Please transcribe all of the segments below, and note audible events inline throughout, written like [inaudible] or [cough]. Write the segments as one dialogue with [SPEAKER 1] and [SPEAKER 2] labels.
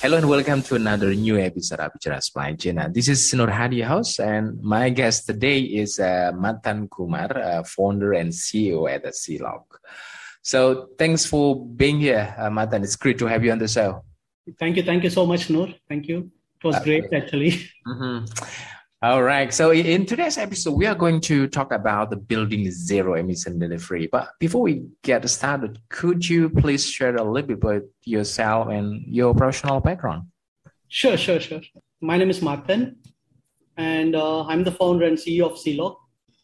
[SPEAKER 1] Hello and welcome to another new episode of Bicara Supply Chain. This is Nur Hadi House and my guest today is uh, Matan Kumar, uh, founder and CEO at the C-Log. So thanks for being here, uh, Matan. It's great to have you on the show.
[SPEAKER 2] Thank you. Thank you so much, Nur. Thank you. It was okay. great, actually. [laughs]
[SPEAKER 1] Mm-hmm. All right. So in today's episode, we are going to talk about the building zero emission delivery. But before we get started, could you please share a little bit about yourself and your professional background?
[SPEAKER 2] Sure, sure, sure. My name is Martin, and uh, I'm the founder and CEO of C-Log.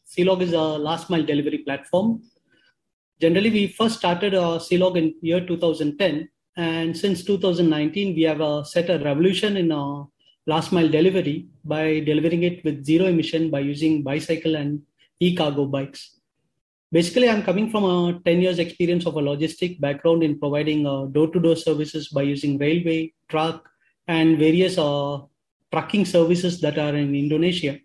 [SPEAKER 2] C-Log is a last mile delivery platform. Generally, we first started uh, C-Log in year 2010, and since 2019, we have uh, set a revolution in uh, last mile delivery by delivering it with zero emission by using bicycle and e-cargo bikes. Basically, I'm coming from a 10 years experience of a logistic background in providing uh, door-to-door services by using railway, truck, and various uh, trucking services that are in Indonesia.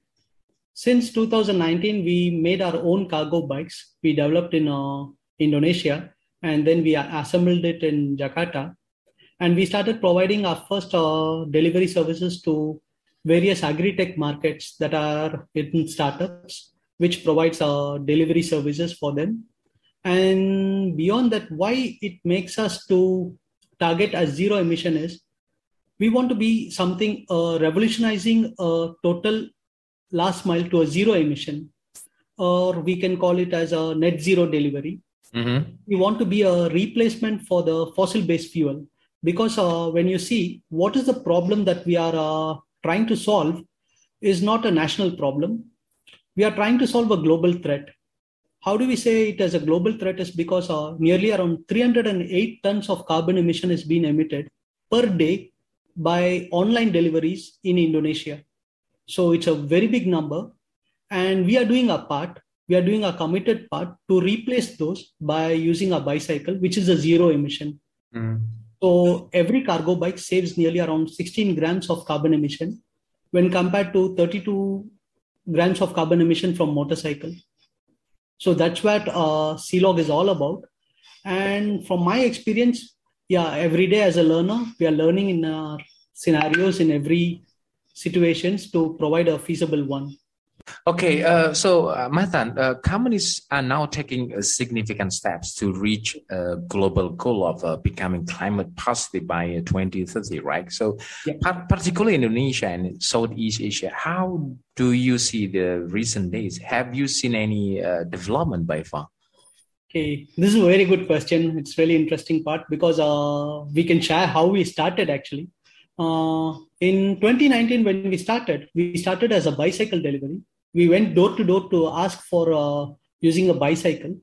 [SPEAKER 2] Since 2019, we made our own cargo bikes. We developed in uh, Indonesia, and then we assembled it in Jakarta and we started providing our first uh, delivery services to various agri-tech markets that are in startups, which provides uh, delivery services for them. And beyond that, why it makes us to target as zero emission is we want to be something uh, revolutionizing a total last mile to a zero emission, or we can call it as a net zero delivery. Mm-hmm. We want to be a replacement for the fossil based fuel because uh, when you see what is the problem that we are uh, trying to solve is not a national problem. We are trying to solve a global threat. How do we say it as a global threat is because uh, nearly around 308 tons of carbon emission is being emitted per day by online deliveries in indonesia. So it's a very big number. And we are doing our part. We are doing a committed part to replace those by using a bicycle which is a zero emission. Mm. So every cargo bike saves nearly around 16 grams of carbon emission when compared to 32 grams of carbon emission from motorcycle. So that's what uh, C-Log is all about. And from my experience, yeah, every day as a learner, we are learning in our scenarios in every situations to provide a feasible one.
[SPEAKER 1] Okay, uh, so uh, Matan, uh, companies are now taking uh, significant steps to reach a global goal of uh, becoming climate positive by uh, 2030, right? So, yeah. par- particularly Indonesia and Southeast Asia, how do you see the recent days? Have you seen any development by far?
[SPEAKER 2] Okay, this is a very good question. It's really interesting part because we can share how we started actually. in 2019, when we started, we started as a bicycle delivery we went door to door to ask for uh, using a bicycle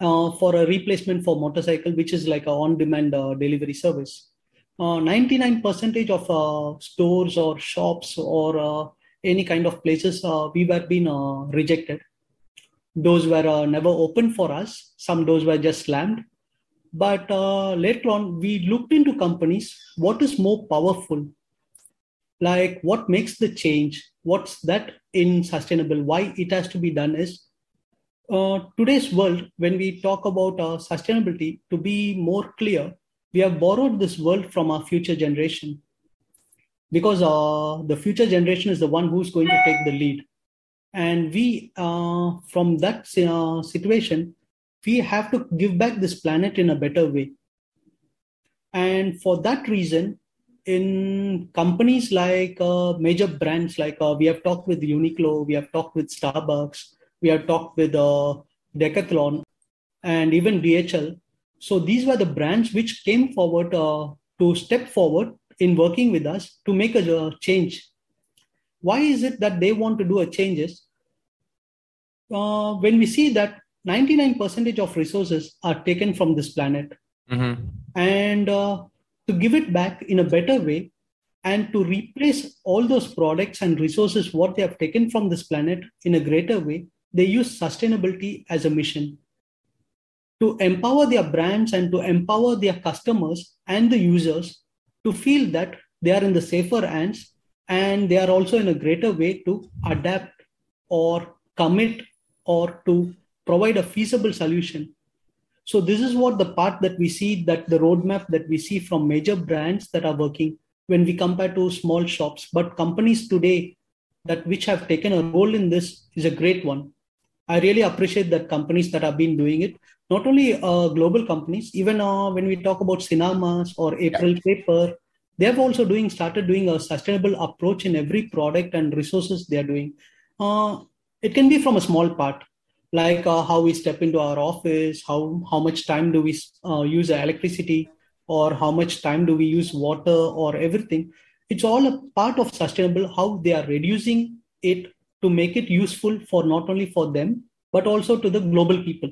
[SPEAKER 2] uh, for a replacement for motorcycle, which is like a on-demand uh, delivery service. 99% of uh, stores or shops or uh, any kind of places uh, we were being rejected. Those were never open for us. Some doors were just slammed. But later on, we looked into companies. What is more powerful? Like what makes the change? what's that in sustainable? Why it has to be done is uh, today's world when we talk about sustainability to be more clear we have borrowed this world from our future generation. Because uh, the future generation is the one who's going to take the lead. And we uh, from that uh, situation we have to give back this planet in a better way. And for that reason in companies like uh, major brands like uh, we have talked with uniqlo we have talked with starbucks we have talked with uh, decathlon and even dhl so these were the brands which came forward uh, to step forward in working with us to make a change. Why is it that they want to do a changes uh, when we see that 99% of resources are taken from this planet. Mm-hmm. and uh, to give it back in a better way and to replace all those products and resources what they have taken from this planet in a greater way they use sustainability as a mission to empower their brands and to empower their customers and the users to feel that they are in the safer hands and they are also in a greater way to adapt or commit or to provide a feasible solution so this is what the part that we see that the roadmap that we see from major brands that are working when we compare to small shops. But companies today that which have taken a role in this is a great one. I really appreciate that companies that have been doing it. Not only uh, global companies even uh, when we talk about Sinar Mas or april yeah. paper they have also doing started doing a sustainable approach in every product and resources they are doing. Uh, it can be from a small part like uh, how we step into our office how how much time do we uh, use electricity or how much time do we use water or everything. It's all a part of sustainable how they are reducing it to make it useful for not only for them but also to the global people.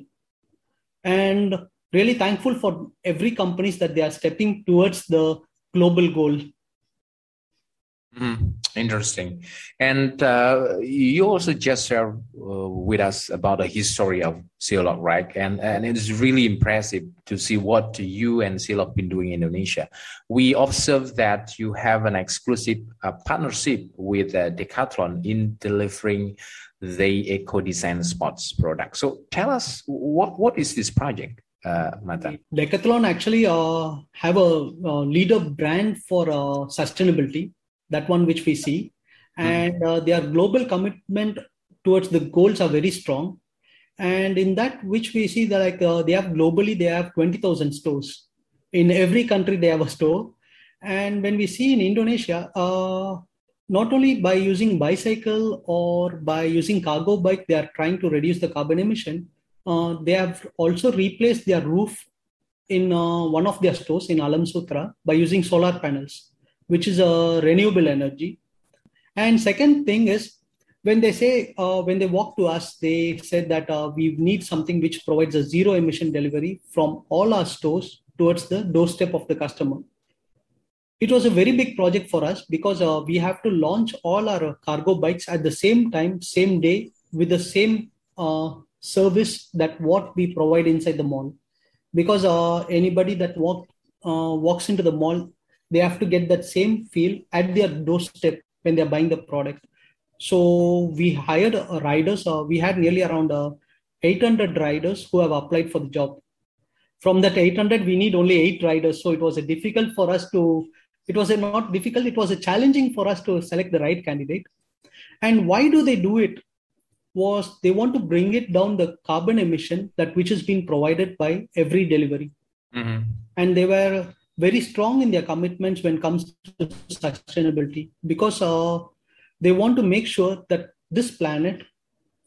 [SPEAKER 2] And really thankful for every companies that they are stepping towards the global goal
[SPEAKER 1] Mm, interesting. And uh, you also just shared uh, with us about the history of C-Log, right? And, and it's really impressive to see what you and C-Log been doing in Indonesia. We observe that you have an exclusive uh, partnership with uh, Decathlon in delivering the eco design sports product. So tell us what, what is this project? Uh?
[SPEAKER 2] Decathlon actually uh, have a, a leader brand for uh, sustainability that one which we see. Hmm. and uh, their global commitment towards the goals are very strong. And in that which we see that like uh, they have globally they have 20000 stores. In every country they have a store. And when we see in indonesia uh, not only by using bicycle or by using cargo bike they are trying to reduce the carbon emission uh, they have also replaced their roof in uh, one of their stores in Alam Sutera by using solar panels which is a renewable energy. And second thing is when they say uh, when they walk to us, they said that uh, we need something which provides a zero emission delivery from all our stores towards the doorstep of the customer. It was a very big project for us because uh, we have to launch all our cargo bikes at the same time, same day, with the same uh, service that what we provide inside the mall. Because uh, anybody that walk uh, walks into the mall they have to get that same feel at their doorstep when they're buying the product. So we hired riders. Uh, we had nearly around uh, 800 riders who have applied for the job. From that 800, we need only eight riders. So it was a difficult for us to. It was a not difficult. It was a challenging for us to select the right candidate. And why do they do it? Was they want to bring it down the carbon emission that which has been provided by every delivery. Mm-hmm. And they were very strong in their commitments when it comes to sustainability because uh, they want to make sure that this planet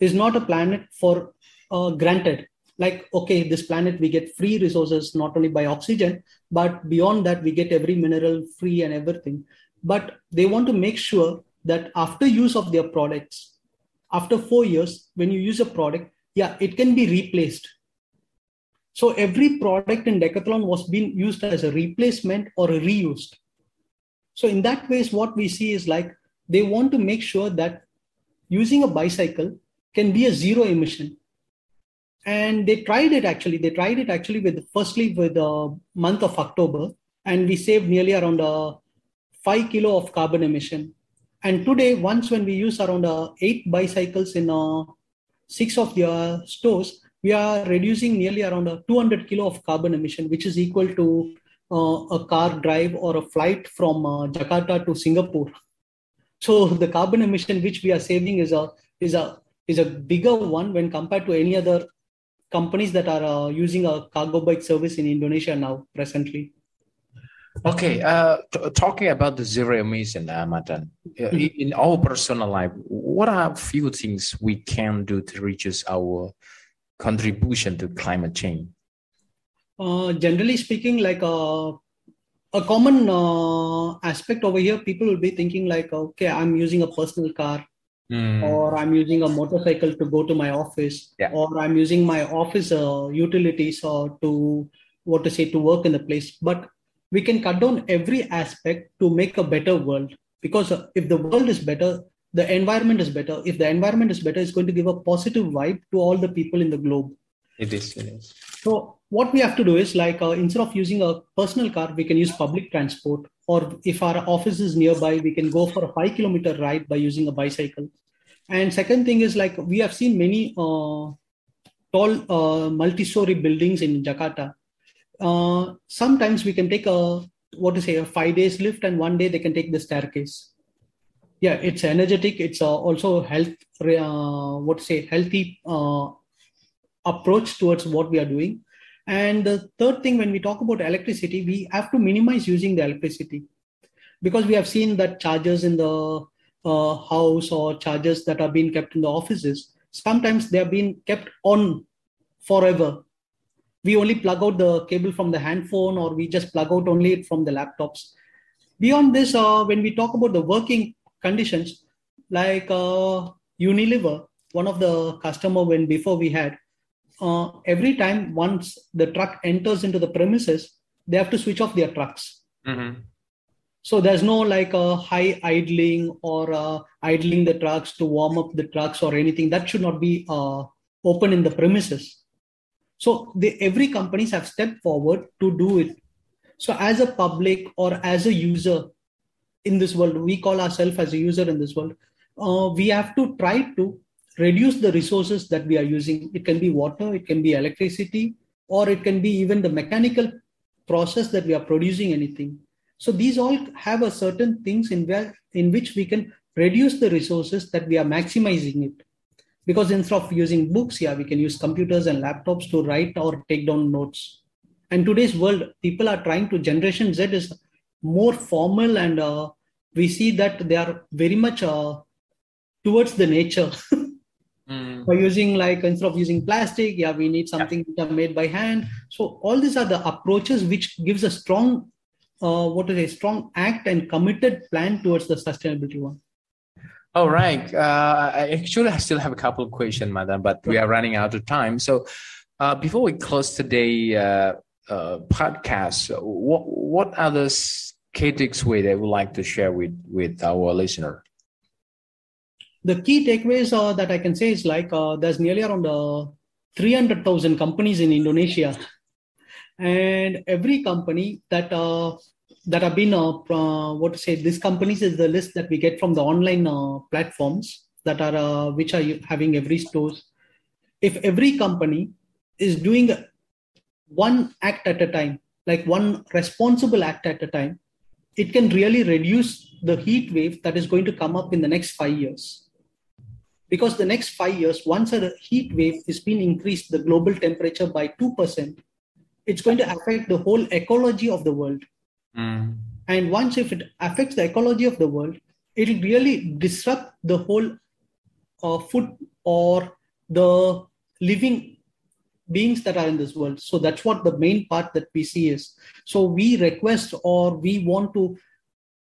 [SPEAKER 2] is not a planet for uh, granted. Like okay this planet we get free resources not only by oxygen but beyond that we get every mineral free and everything. But they want to make sure that after use of their products after 4 years when you use a product yeah it can be replaced so every product in Decathlon was being used as a replacement or a reused. So in that ways, what we see is like they want to make sure that using a bicycle can be a zero emission. And they tried it actually. They tried it actually with firstly with the month of October, and we saved nearly around a uh, five kilo of carbon emission. And today, once when we use around uh, eight bicycles in uh, six of their stores, we are reducing nearly around a 200 kilo of carbon emission, which is equal to uh, a car drive or a flight from uh, Jakarta to Singapore. So the carbon emission which we are saving is a is a is a bigger one when compared to any other companies that are uh, using a cargo bike service in Indonesia now presently.
[SPEAKER 1] Okay, uh, t- talking about the zero emission, uh, Matan, uh, mm-hmm. in our personal life, what are a few things we can do to reduce our contribution to climate change?
[SPEAKER 2] Uh, generally speaking, like uh, a common uh, aspect over here, people will be thinking like, okay, I'm using a personal car, mm. or I'm using a motorcycle to go to my office, yeah. or I'm using my office uh, utilities or to what to say to work in the place but we can cut down every aspect to make a better world because if the world is better the environment is better. If the environment is better it's going to give a positive vibe to all the people in the globe.
[SPEAKER 1] It is, it is.
[SPEAKER 2] so what we have to do is like uh, instead of using a personal car we can use public transport. Or if our office is nearby we can go for a 5 kilometer ride by using a bicycle. And second thing is like we have seen many uh, tall uh, multi-story buildings in jakarta. Uh, sometimes we can take a what to say a five days lift and one day they can take the staircase yeah it's energetic. It's uh, also health uh, what say healthy uh, approach towards what we are doing. And the third thing when we talk about electricity we have to minimize using the electricity. Because we have seen that chargers in the uh, house or chargers that are being kept in the offices sometimes they are being kept on forever. We only plug out the cable from the handphone or we just plug out only from the laptops. Beyond this uh, when we talk about the working conditions like uh, unilever one of the customer when before we had uh, every time once the truck enters into the premises they have to switch off their trucks mm-hmm. so there's no like a high idling or uh, idling the trucks to warm up the trucks or anything that should not be uh, open in the premises so they, every companies have stepped forward to do it. So as a public or as a user in this world, we call ourselves as a user in this world. Uh, we have to try to reduce the resources that we are using. It can be water, it can be electricity, or it can be even the mechanical process that we are producing anything. So these all have a certain things in where in which we can reduce the resources that we are maximizing it because instead of using books yeah we can use computers and laptops to write or take down notes and today's world people are trying to generation z is more formal and uh, we see that they are very much uh, towards the nature [laughs] mm. by using like instead of using plastic yeah we need something yeah. made by hand so all these are the approaches which gives a strong uh, what is a strong act and committed plan towards the sustainability one
[SPEAKER 1] all right. Uh, I actually I still have a couple of questions, madam, but we are running out of time. So uh, before we close today uh, uh podcast, what what other key takeaways that would like to share with with our listener?
[SPEAKER 2] The key takeaways uh, that I can say is like uh, there's nearly around uh, 300,000 companies in Indonesia, and every company that uh, that have been uh, uh, what to say these companies is the list that we get from the online uh, platforms that are uh, which are having every stores. If every company is doing one act at a time like one responsible act at a time it can really reduce the heat wave that is going to come up in the next 5 years because the next 5 years once a heat wave is being increased the global temperature by 2% it's going to affect the whole ecology of the world Mm. And once if it affects the ecology of the world, it'll really disrupt the whole uh, food or the living beings that are in this world. So that's what the main part that we see is. So we request or we want to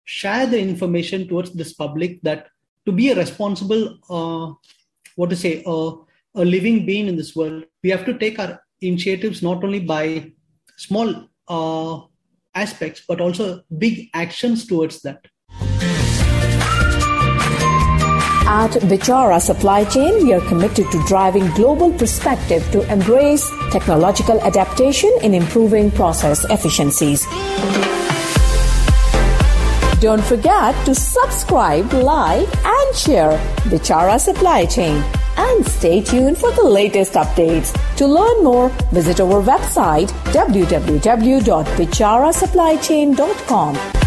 [SPEAKER 2] share the information towards this public that to be a responsible, uh, what to say, uh, a living being in this world, we have to take our initiatives not only by small uh, aspects, but also big actions towards that.
[SPEAKER 3] At Bicara Supply Chain, we are committed to driving global perspective to embrace technological adaptation in improving process efficiencies. Don't forget to subscribe, like, and share Bicara Supply Chain and stay tuned for the latest updates. To learn more, visit our website www.bicarasupplychain.com.